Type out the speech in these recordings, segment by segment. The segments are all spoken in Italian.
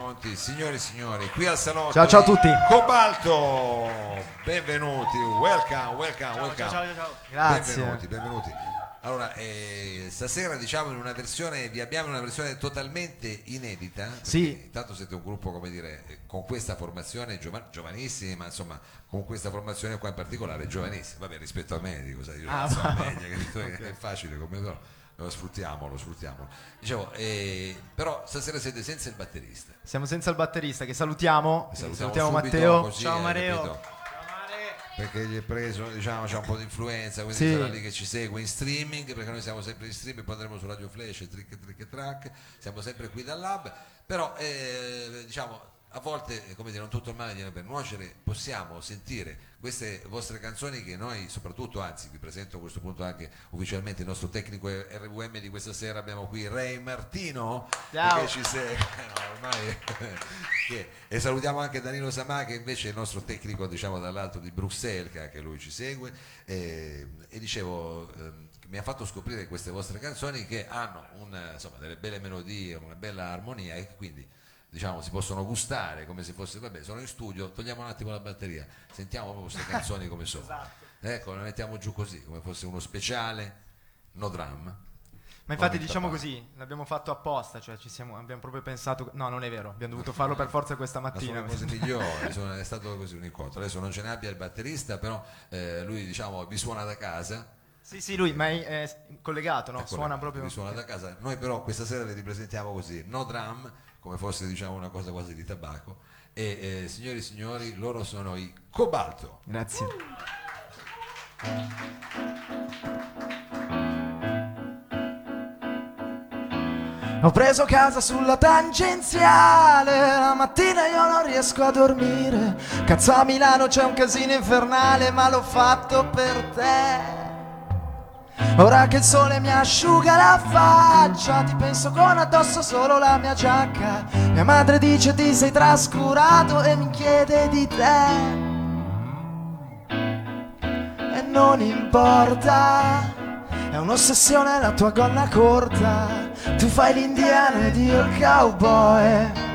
Pronti, signore e signori, qui al salotto Ciao, ciao a di tutti. Cobalto, benvenuti, welcome, welcome, welcome. Grazie. Benvenuti, benvenuti. Allora, eh, stasera diciamo in una versione, vi abbiamo in una versione totalmente inedita. Sì. Intanto siete un gruppo, come dire, eh, con questa formazione, giova- giovanissimi, ma insomma, con questa formazione qua in particolare, giovanissimi. Vabbè, rispetto a me, dico, sai, io Ah, va- media, capito? È facile come no. Lo sfruttiamo, lo sfruttiamo. Dicevo, eh, però stasera siete senza il batterista. Siamo senza il batterista che salutiamo. Salutiamo, Salutiamo, subito, Matteo. così, Ciao eh, Matteo. capito? Perché gli è preso, diciamo, c'è un po' di influenza, quindi Sì. sarà lì che ci segue in streaming, perché noi siamo sempre in streaming, poi andremo su Radio Flash, Trick Trick Track, siamo sempre qui dal lab, però eh, diciamo a volte, eh, come dire, non tutto il male viene per nuocere, possiamo sentire queste vostre canzoni che noi soprattutto, anzi vi presento a questo punto anche ufficialmente il nostro tecnico RVM di questa sera, abbiamo qui Ray Martino Ciao. che ci segue, no, ormai che- e salutiamo anche Danilo Samà che invece è il nostro tecnico diciamo dall'alto di Bruxelles che anche lui ci segue e, e dicevo ehm, mi ha fatto scoprire queste vostre canzoni che hanno un, insomma, delle belle melodie, una bella armonia e quindi diciamo si possono gustare come se fosse vabbè sono in studio togliamo un attimo la batteria sentiamo proprio queste canzoni come sono ecco le mettiamo giù così come fosse uno speciale no drum Ma infatti diciamo così, l'abbiamo fatto apposta, cioè ci siamo, abbiamo proprio pensato... No, non è vero, abbiamo dovuto farlo per forza questa Ma sono mattina. le cose migliori, sono- è stato così un incontro. Adesso non ce ne abbia il batterista, però eh, lui diciamo vi suona da casa. Sì, sì, lui, ma è, è collegato, no? Ecco, Suona proprio... Suona da casa. Noi però questa sera le ripresentiamo così, no drum, come fosse diciamo una cosa quasi di tabacco. E eh, signori e signori, loro sono i Cobalto. Grazie. Ho preso casa sulla tangenziale, la mattina io non riesco a dormire. Cazzo a Milano c'è un casino infernale, ma l'ho fatto per te. Ora che il sole mi asciuga la faccia, ti penso con addosso solo la mia giacca. Mia madre dice ti sei trascurato e mi chiede di te. E non importa, è un'ossessione la tua gonna corta. Tu fai l'indiano ed io il cowboy.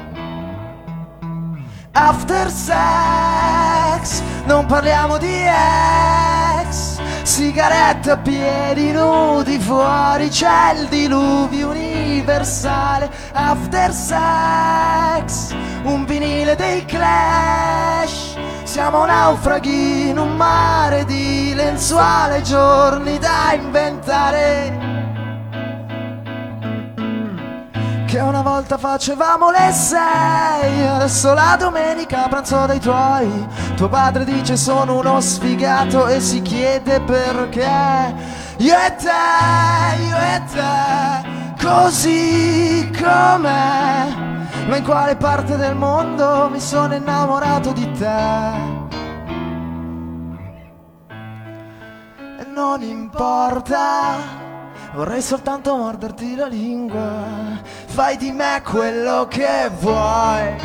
After sex, non parliamo di ex. Sigarette a piedi nudi, fuori c'è il diluvio universale. After sex, un vinile dei clash. Siamo naufraghi in un mare di lenzuole, giorni da inventare. Che una volta facevamo le sei. Adesso la domenica pranzo dai tuoi. Tuo padre dice sono uno sfigato E si chiede perché Io e te, io e te Così com'è. Ma in quale parte del mondo mi sono innamorato di te? E non importa Vorrei soltanto morderti la lingua. Fai di me quello che vuoi.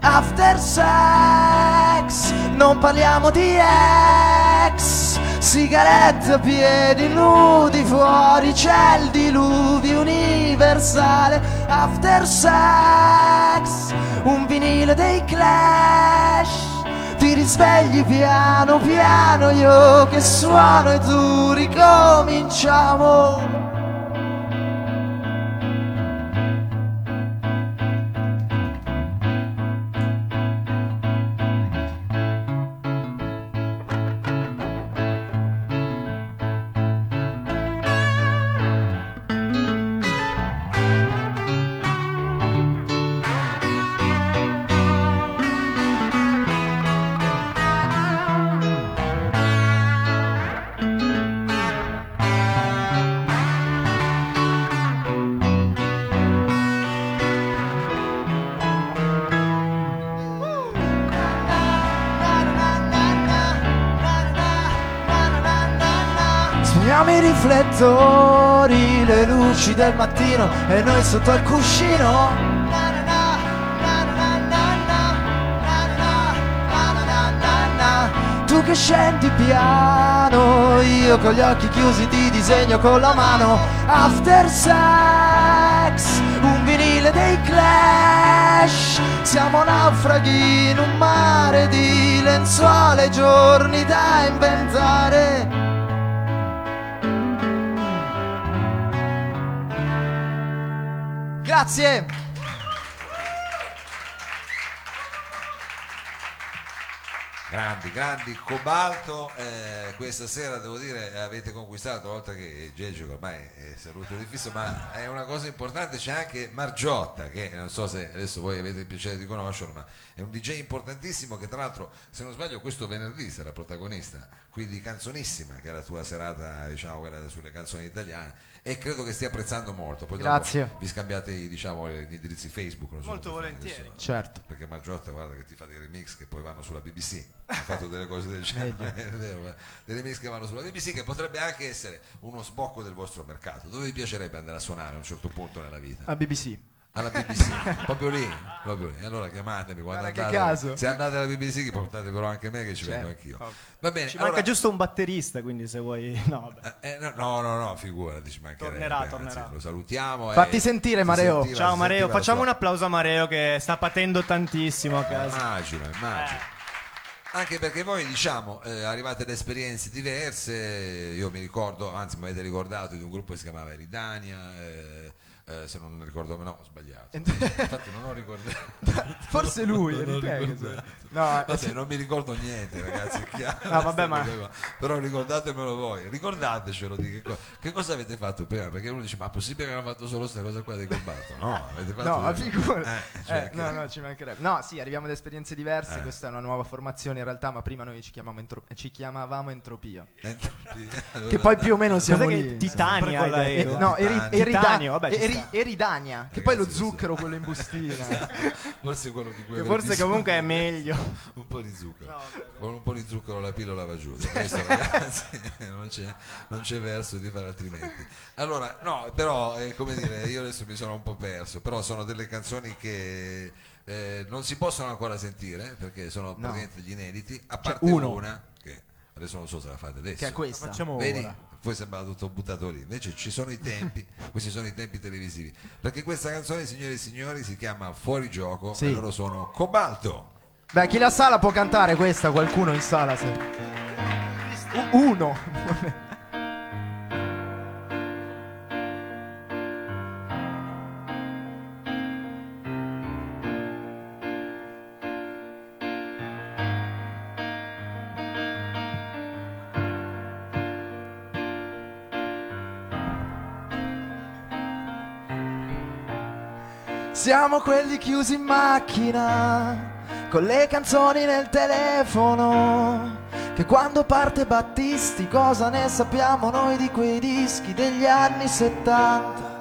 After sex, non parliamo di ex. Sigarette a piedi nudi, fuori c'è il diluvio universale. After sex, un vinile dei clash. Ti risvegli piano piano, io che suono e tu ricominciamo. Spegniamo i riflettori, le luci del mattino e noi sotto il cuscino. Tu che scendi piano, io con gli occhi chiusi ti disegno con la mano. After sex, un vinile dei clash. Siamo naufraghi in un mare di lenzuole, giorni da inventare. Grazie. Grandi, grandi, Cobalto, eh, questa sera devo dire avete conquistato, oltre che Gegio ormai è saluto di fisso, ma è una cosa importante, c'è anche Margiotta che non so se adesso voi avete il piacere di conoscerlo, ma è un DJ importantissimo che tra l'altro, se non sbaglio, questo venerdì sarà protagonista, quindi canzonissima, che è la tua serata, diciamo, quella sulle canzoni italiane e credo che stia apprezzando molto. Poi dopo Grazie. vi scambiate diciamo, gli indirizzi Facebook. non so Molto volentieri. adesso. Certo. Perché Margiotta guarda che ti fa dei remix che poi vanno sulla BBC. Ha fatto delle cose del genere, vero, ma dei remix che vanno sulla BBC che potrebbe anche essere uno sbocco del vostro mercato. Dove vi piacerebbe andare a suonare a un certo punto nella vita? A BBC. Alla BBC, proprio lì, proprio lì. Allora chiamatemi quando Guarda che andate. caso. Se andate alla BBC che portate però anche me che ci vengo Certo. anch'io. Va bene, Ci allora- manca giusto un batterista, quindi se vuoi... No, vabbè. eh, no, no, no, no, figurati, ci mancherebbe. Tornerà, anzi, tornerà. lo salutiamo. Fatti sentire, Mareo. sentiva- Ciao Mareo, facciamo un applauso a Mareo che sta patendo tantissimo a casa. Immagino, immagino. Eh. Anche perché voi diciamo eh, arrivate da esperienze diverse, io mi ricordo, anzi mi avete ricordato di un gruppo che si chiamava Eridania, eh, eh, se non ricordo, no, ho sbagliato. Infatti non ho ricordato. Forse lui, Non ricordato. No, Vabbè, eh, non mi ricordo niente, ragazzi. No, vabbè, ma- Però ricordatemelo voi, ricordatecelo di che, co- che cosa avete fatto prima, perché uno dice: Ma è possibile che hanno fatto solo questa cosa qua di combatto? No, avete fatto. No, figura. Eh, cioè, Eh, che- no, no, ci mancherebbe. No, sì, arriviamo da esperienze diverse. Eh. Questa è una nuova formazione in realtà, ma prima noi ci, chiamavamo entro- ci chiamavamo Entropia. Entropia. Che poi più o meno siamo Cos'è che lì. Titania no, eri, erida- Titanio, vabbè, ci eri- sta. eridania, che poi lo zucchero, quello in bustina. Forse quello di cui Che forse comunque è meglio. un po' di zucchero con un po' di zucchero la pillola va giù questo ragazzi non c'è, non c'è verso di fare altrimenti allora no però eh, come dire io adesso mi sono un po' perso però sono delle canzoni che eh, non si possono ancora sentire perché sono praticamente gli inediti a parte uno. una adesso non so se la fate adesso che è questa. Facciamo Vedi? ora. Poi sembrava tutto buttato lì, invece ci sono i tempi, questi sono i tempi televisivi. Perché questa canzone, signore e signori, si chiama Fuori gioco Sì. e loro sono Cobalto. Beh, chi la sala può cantare questa? Qualcuno in sala? Se... U- uno. Siamo quelli chiusi in macchina, con le canzoni nel telefono. Che quando parte Battisti, cosa ne sappiamo noi di quei dischi degli anni 70?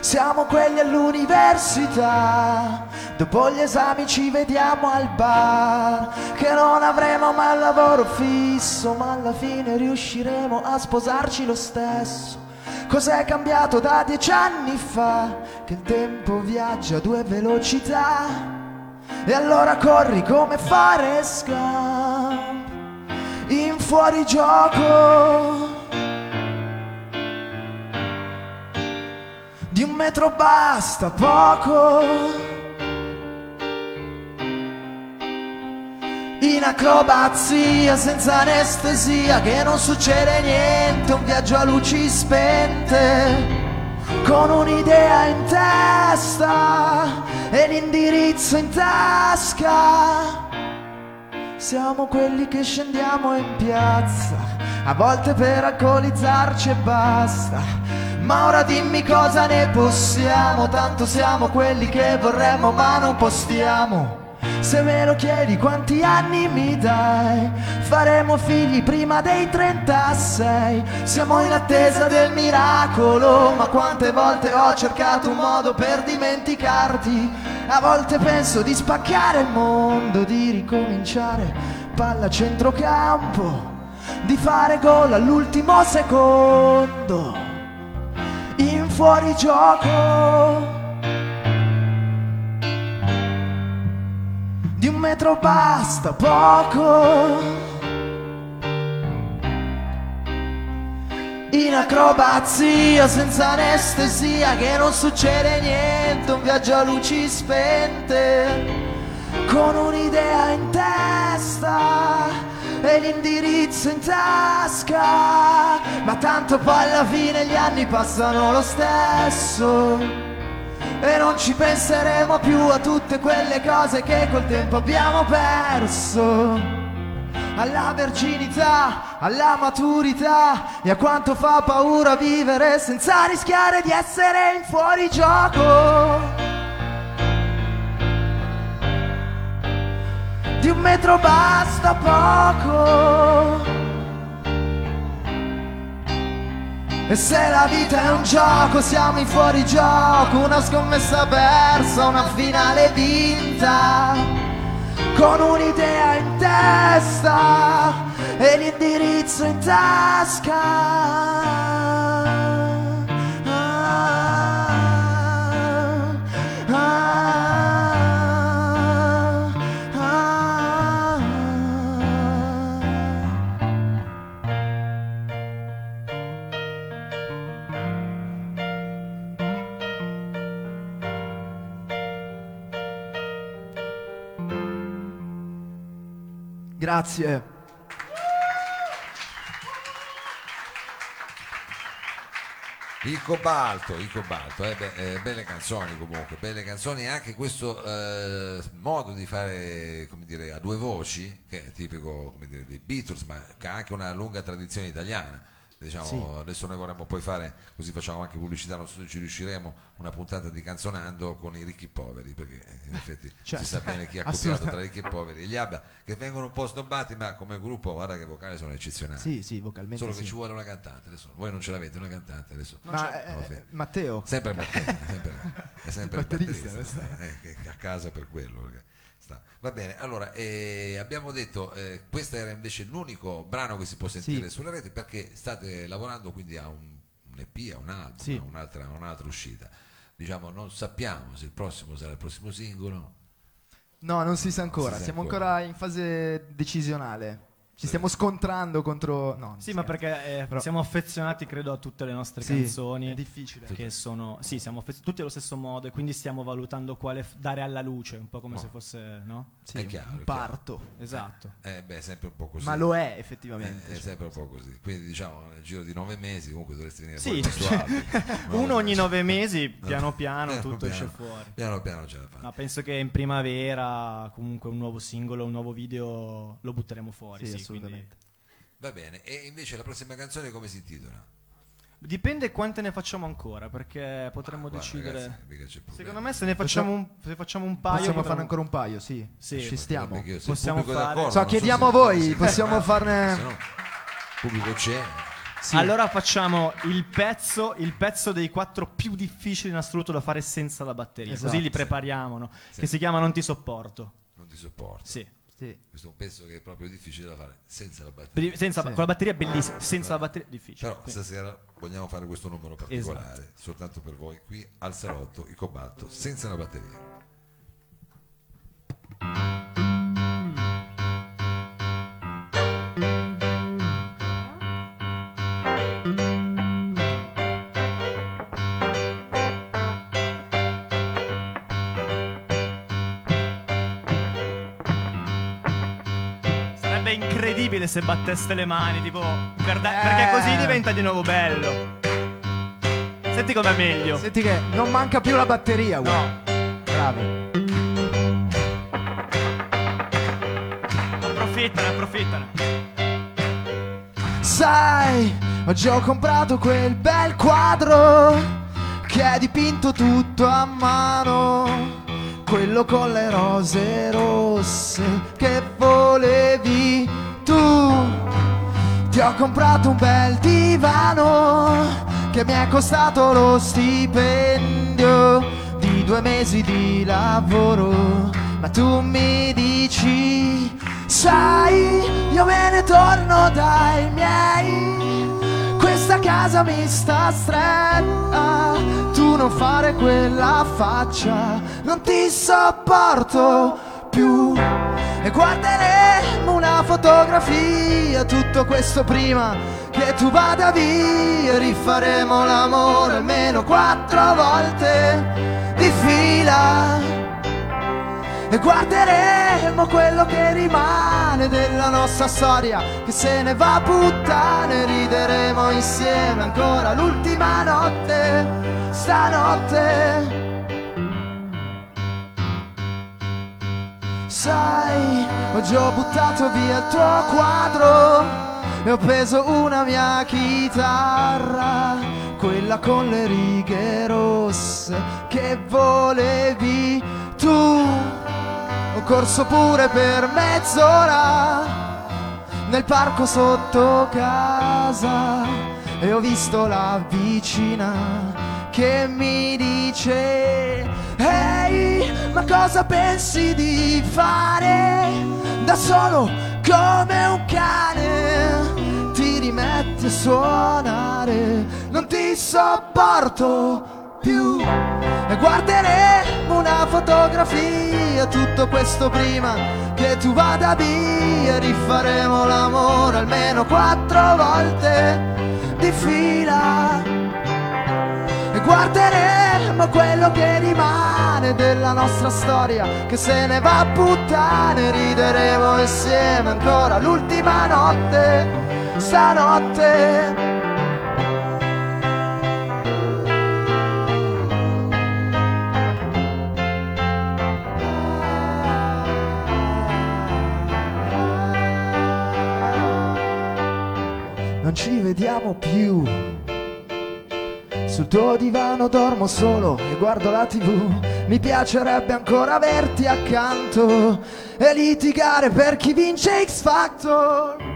Siamo quelli all'università, dopo gli esami ci vediamo al bar, che non avremo mai lavoro fisso, ma alla fine riusciremo a sposarci lo stesso. Cos'è cambiato da dieci anni fa? Che il tempo viaggia a due velocità. E allora corri come Forrest Gump in fuorigioco Di un metro basta poco In acrobazia senza anestesia Che non succede niente Un viaggio a luci spente con un'idea in testa e l'indirizzo in tasca. Siamo quelli che scendiamo in piazza, a volte per alcolizzarci e basta. Ma ora dimmi cosa ne possiamo, tanto siamo quelli che vorremmo ma non postiamo. Se me lo chiedi quanti anni mi dai, faremo figli prima dei 36. Siamo in attesa del miracolo, ma quante volte ho cercato un modo per dimenticarti. A volte penso di spaccare il mondo, di ricominciare palla centrocampo, di fare gol all'ultimo secondo, in fuorigioco. Metro basta poco. In acrobazia senza anestesia che non succede niente, un viaggio a luci spente con un'idea in testa e l'indirizzo in tasca, ma tanto poi alla fine gli anni passano lo stesso e non ci penseremo più a tutte quelle cose che col tempo abbiamo perso. Alla verginità, alla maturità e a quanto fa paura vivere senza rischiare di essere in fuorigioco. di un metro basta poco. E se la vita è un gioco, siamo in fuorigioco, una scommessa persa, una finale vinta, con un'idea in testa e l'indirizzo in tasca. Grazie. Il cobalto, il cobalto, eh, beh, eh, belle canzoni comunque, belle canzoni e anche questo eh, modo di fare dire, a due voci, che è tipico dire, dei Beatles, ma che ha anche una lunga tradizione italiana. Diciamo, Adesso noi vorremmo poi fare, così facciamo anche pubblicità, non so se ci riusciremo, una puntata di canzonando con i ricchi poveri, perché eh, in effetti Certo. si sa bene chi ha copiato tra ricchi e poveri. E gli Abba che vengono un po' snobbati, ma come gruppo guarda che vocali sono eccezionali. Sì, sì, vocalmente Solo che sì. ci vuole una cantante adesso. Voi non ce l'avete una cantante adesso. Ma eh, sì. Matteo, Sempre Matteo, sempre, è sempre il batterista, batterista, eh, che- che a casa per quello. perché sta. Va bene, allora eh, abbiamo detto, eh, questo era invece l'unico brano che si può sentire Sì. sulla rete perché state lavorando quindi a un, un EP, a un album, Sì. a un'altra, un'altra uscita. Diciamo, non sappiamo se il prossimo sarà il prossimo singolo. no, non si sa ancora, si sa siamo ancora. ancora in fase decisionale. Ci stiamo scontrando contro... No, Sì, ma perché eh, Però- siamo affezionati, credo, a tutte le nostre Sì, canzoni. è difficile. Che sono, sì, siamo affezionati tutti allo stesso modo e quindi stiamo valutando quale f- dare alla luce, un po' come se fosse, no? Sì, È chiaro, un è chiaro. parto. Esatto. Eh beh, è sempre un po' così. Ma lo è Eh, effettivamente. è sempre un po' così. Quindi diciamo nel giro di nove mesi comunque dovresti venire Sì, fuori cioè, uno no, ogni no. nove mesi, piano piano, Piano tutto piano. esce fuori. Piano piano ce la fa. No, penso che in primavera comunque un nuovo singolo, un nuovo video lo butteremo fuori. Sì, Sì, assolutamente. quindi- Va bene, e invece la prossima canzone come si intitola? Dipende quante ne facciamo ancora, perché potremmo Ah, guarda, decidere. ragazzi. Secondo me se ne facciamo un, se facciamo un paio Possiamo potremmo- farne ancora un paio, sì. Sì. Ci stiamo. Possiamo fare- So, chiediamo a voi, possiamo farne- se no, pubblico c'è. Sì. Allora facciamo il pezzo, il pezzo dei quattro più difficili in assoluto da fare senza la batteria. Esatto. Così li prepariamo, no? Sì. Che si chiama Non ti sopporto. Non ti sopporto. Sì. Sì. Questo è un pezzo che è proprio difficile da fare senza la batteria. Senza- Sì. Con la batteria è bellissimo, senza la batteria è difficile. Però Quindi- stasera vogliamo fare questo numero particolare, Esatto. soltanto per voi, qui al salotto, il cobalto, senza la batteria. Se batteste le mani, tipo, per da- perché così diventa di nuovo bello. Senti com'è meglio. Senti che non manca più la batteria, guarda. Bravi. Approfittane, approfittane. Sai, oggi ho comprato quel bel quadro che è dipinto tutto a mano. Quello con le rose rosse che volevi tu. Ti ho comprato un bel divano che mi è costato lo stipendio di due mesi di lavoro. Ma tu mi dici, sai, io me ne torno dai miei. Questa casa mi sta stretta, tu non fare quella faccia, non ti sopporto più. E guarderemo una fotografia, tutto questo prima che tu vada via. Rifaremo l'amore almeno quattro volte di fila. e guarderemo quello che rimane della nostra storia che se ne va a puttane rideremo insieme ancora l'ultima notte stanotte Sai, oggi ho buttato via il tuo quadro e ho preso una mia chitarra, quella con le righe rosse che volevi tu. Ho corso pure per mezz'ora nel parco sotto casa e ho visto la vicina che mi dice Ehi, ma cosa pensi di fare? Da solo come un cane? Ti rimetti a suonare, non ti sopporto più. E guarderemo una fotografia tutto questo prima che tu vada via. Rifaremo l'amore almeno quattro volte di fila guarderemo quello che rimane della nostra storia che se ne va a puttane rideremo insieme ancora l'ultima notte stanotte non ci vediamo più. Sul tuo divano dormo solo e guardo la tv. Mi piacerebbe ancora averti accanto e litigare per chi vince X Factor.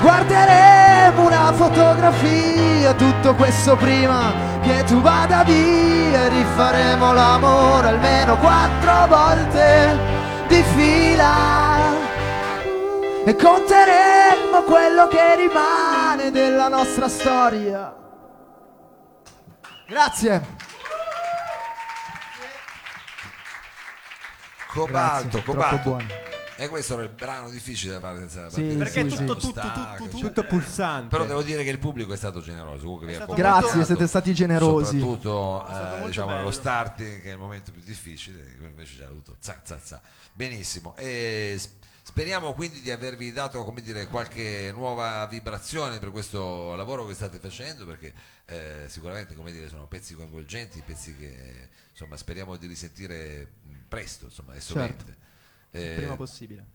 Guarderemo una fotografia, tutto questo prima che tu vada via e rifaremo l'amore almeno quattro volte di fila. E conteremo quello che rimane della nostra storia. Grazie. Cobalto, Grazie, cobalto. E questo era il brano difficile da fare senza la Sì, batteria. Perché sì, tutto, sì. tutto, tutto, Stacca, tutto, Tutto pulsante. Però devo dire che il pubblico è stato generoso. Comunque vi ha stato Grazie, siete stati generosi. Soprattutto È stato eh, molto diciamo bello. lo starting, che è il momento più difficile, invece ci ha avuto za, za, za. Benissimo. E s- speriamo quindi di avervi dato come dire, qualche nuova vibrazione per questo lavoro che state facendo, perché eh, sicuramente come dire, sono pezzi coinvolgenti, pezzi che insomma, speriamo di risentire mh, presto, insomma, adesso Certo. Eh, Prima possibile.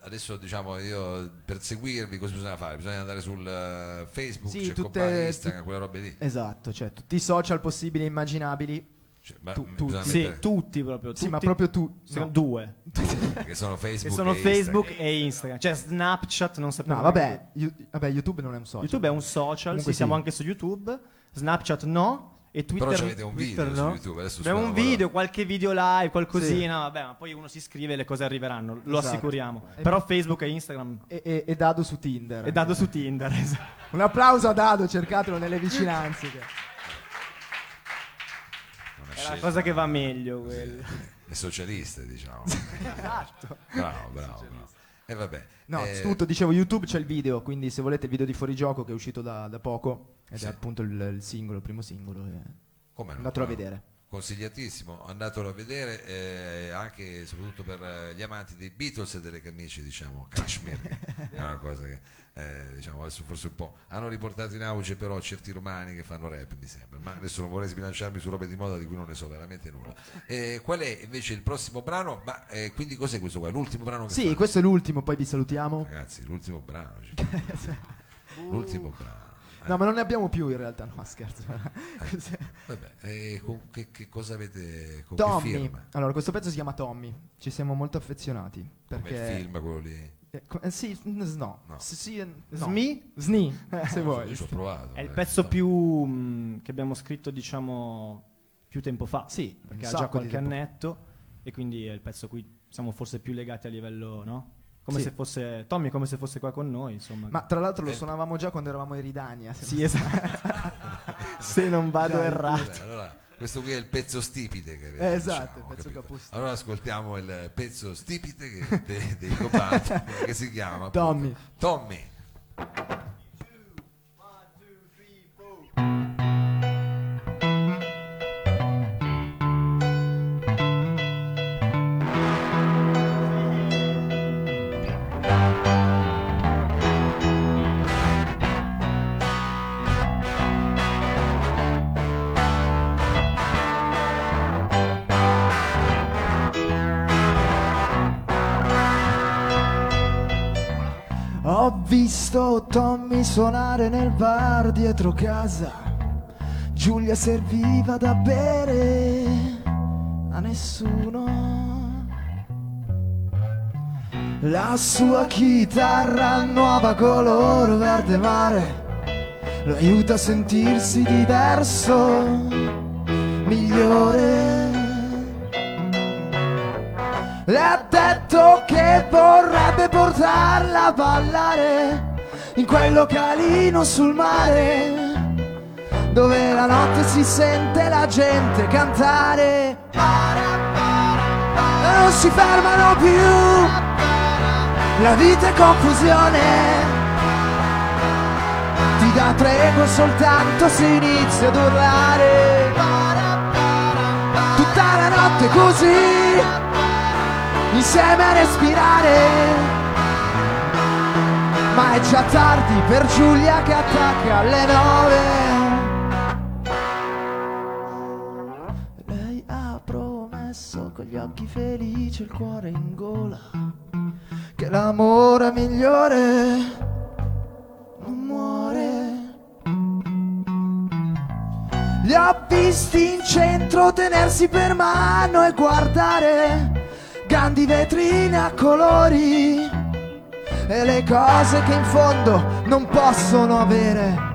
adesso diciamo io per seguirvi cosa bisogna fare? Bisogna andare sul eh, Facebook, Sì, c'è tutte- Instagram, quelle robe lì. Esatto, cioè tutti i social possibili e immaginabili. Cioè, ma tu- tutti. Sì, mettere- tutti proprio. Sì, ma tutti- proprio tu. Sono no. due. che sono Che Facebook sono e Facebook Instagram. e Instagram. Cioè Snapchat non sappiamo. No, vabbè, you- vabbè, YouTube non è un social. YouTube è un social, Comunque sì, siamo anche su YouTube. Snapchat no. E Twitter Però avete un video Twitter su no. YouTube, adesso Abbiamo un video, qualche video live, qualcosina, vabbè, ma poi uno si iscrive e le cose arriveranno, lo Esatto. assicuriamo. E- Però Facebook e Instagram E, e- e Dado su Tinder. è dato su Tinder. esatto. Un applauso a Dado, cercatelo nelle vicinanze. È la cosa che va meglio quella. È socialista, diciamo. Esatto. bravo, bravo, bravo. E vabbè. No, eh, tutto, dicevo, YouTube c'è il video, quindi se volete il video di fuorigioco che è uscito da, da poco, ed Sì. è appunto il, il singolo, il primo singolo, eh, come no, andatelo a vedere. Consigliatissimo, andatelo a vedere eh, anche e soprattutto per eh, gli amanti dei Beatles e delle camicie, diciamo, Kashmir, è una cosa che eh, diciamo adesso forse un po' hanno riportato in auge però certi romani che fanno rap, mi sembra, ma adesso non vorrei sbilanciarmi su robe di moda di cui non ne so veramente nulla. Eh, qual è invece il prossimo brano? Ma eh, quindi cos'è questo qua? L'ultimo brano che Sì, fate? questo è l'ultimo, poi vi salutiamo. Ragazzi, l'ultimo brano. l'ultimo brano. No, ma non ne abbiamo più in realtà, no, scherzo. Vabbè, eh, con che, che cosa avete con Tommy. che firma? Allora, questo pezzo si chiama Tommy. Ci siamo molto affezionati. Come Perché... il film quello lì? Eh, eh, sì, no. No. Sì, sì, eh, no. Smi? Sni, eh, se vuoi. Io ci ho provato. È il eh, pezzo no. più mh, che abbiamo scritto, diciamo, più tempo fa. Sì, perché ha già qualche annetto e quindi è il pezzo a cui siamo forse più legati a livello, no? Come Sì. se fosse Tommy, come se fosse qua con noi, insomma. Ma tra l'altro lo Eh. suonavamo già quando eravamo a Eridania. se sì, non- esatto. se non vado Dai, errato. Allora, questo qui è il pezzo stipite che Eh, esatto, diciamo, pezzo capostipite. Allora ascoltiamo il pezzo stipite che, de- dei Cobalto che si chiama appunto, Tommy. Visto Tommy suonare nel bar dietro casa. Giulia serviva da bere a nessuno. La sua chitarra nuova color verde mare lo aiuta a sentirsi diverso, migliore. Le ha detto che vorrebbe portarla a ballare in quel localino sul mare dove la notte si sente la gente cantare. Non si fermano più, la vita è confusione. Ti dà tregua soltanto se inizia ad urlare. Tutta la notte così insieme a respirare. Ma è già tardi per Giulia che attacca alle nove. Lei ha promesso con gli occhi felici e il cuore in gola che l'amore migliore non muore. Li ho visti in centro tenersi per mano e guardare grandi vetrine a colori e le cose che in fondo non possono avere.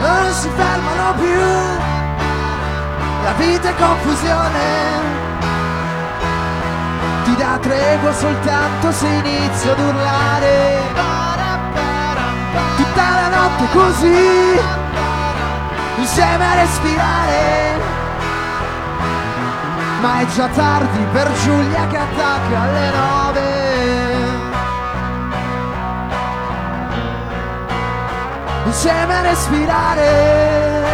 Non si fermano più, la vita è confusione. Ti dà tregua soltanto se inizia ad urlare. Tutta la notte così, insieme a respirare. Ma è già tardi per Giulia che attacca alle nove. Insieme a respirare.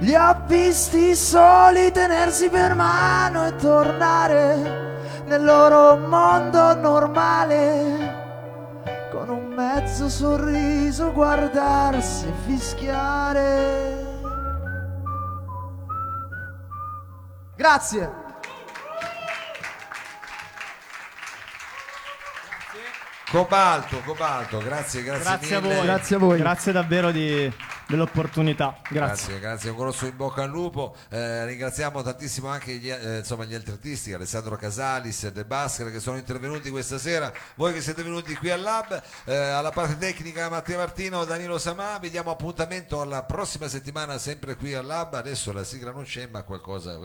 Li ho visti soli tenersi per mano e tornare nel loro mondo normale mezzo sorriso guardarsi e fischiare. Grazie. Cobalto, Cobalto, grazie, grazie, Grazie a mille. voi. Grazie a voi. Grazie davvero di- dell'opportunità. Grazie. Grazie, grazie, un grosso in bocca al lupo. Eh, ringraziamo tantissimo anche gli, eh, insomma, gli altri artisti, Alessandro Casalis De Basker che sono intervenuti questa sera. Voi che siete venuti qui al Lab, eh, alla parte tecnica Matteo Martino, Danilo Samà, vi diamo appuntamento alla prossima settimana sempre qui al Lab. Adesso la sigla non c'è, ma qualcosa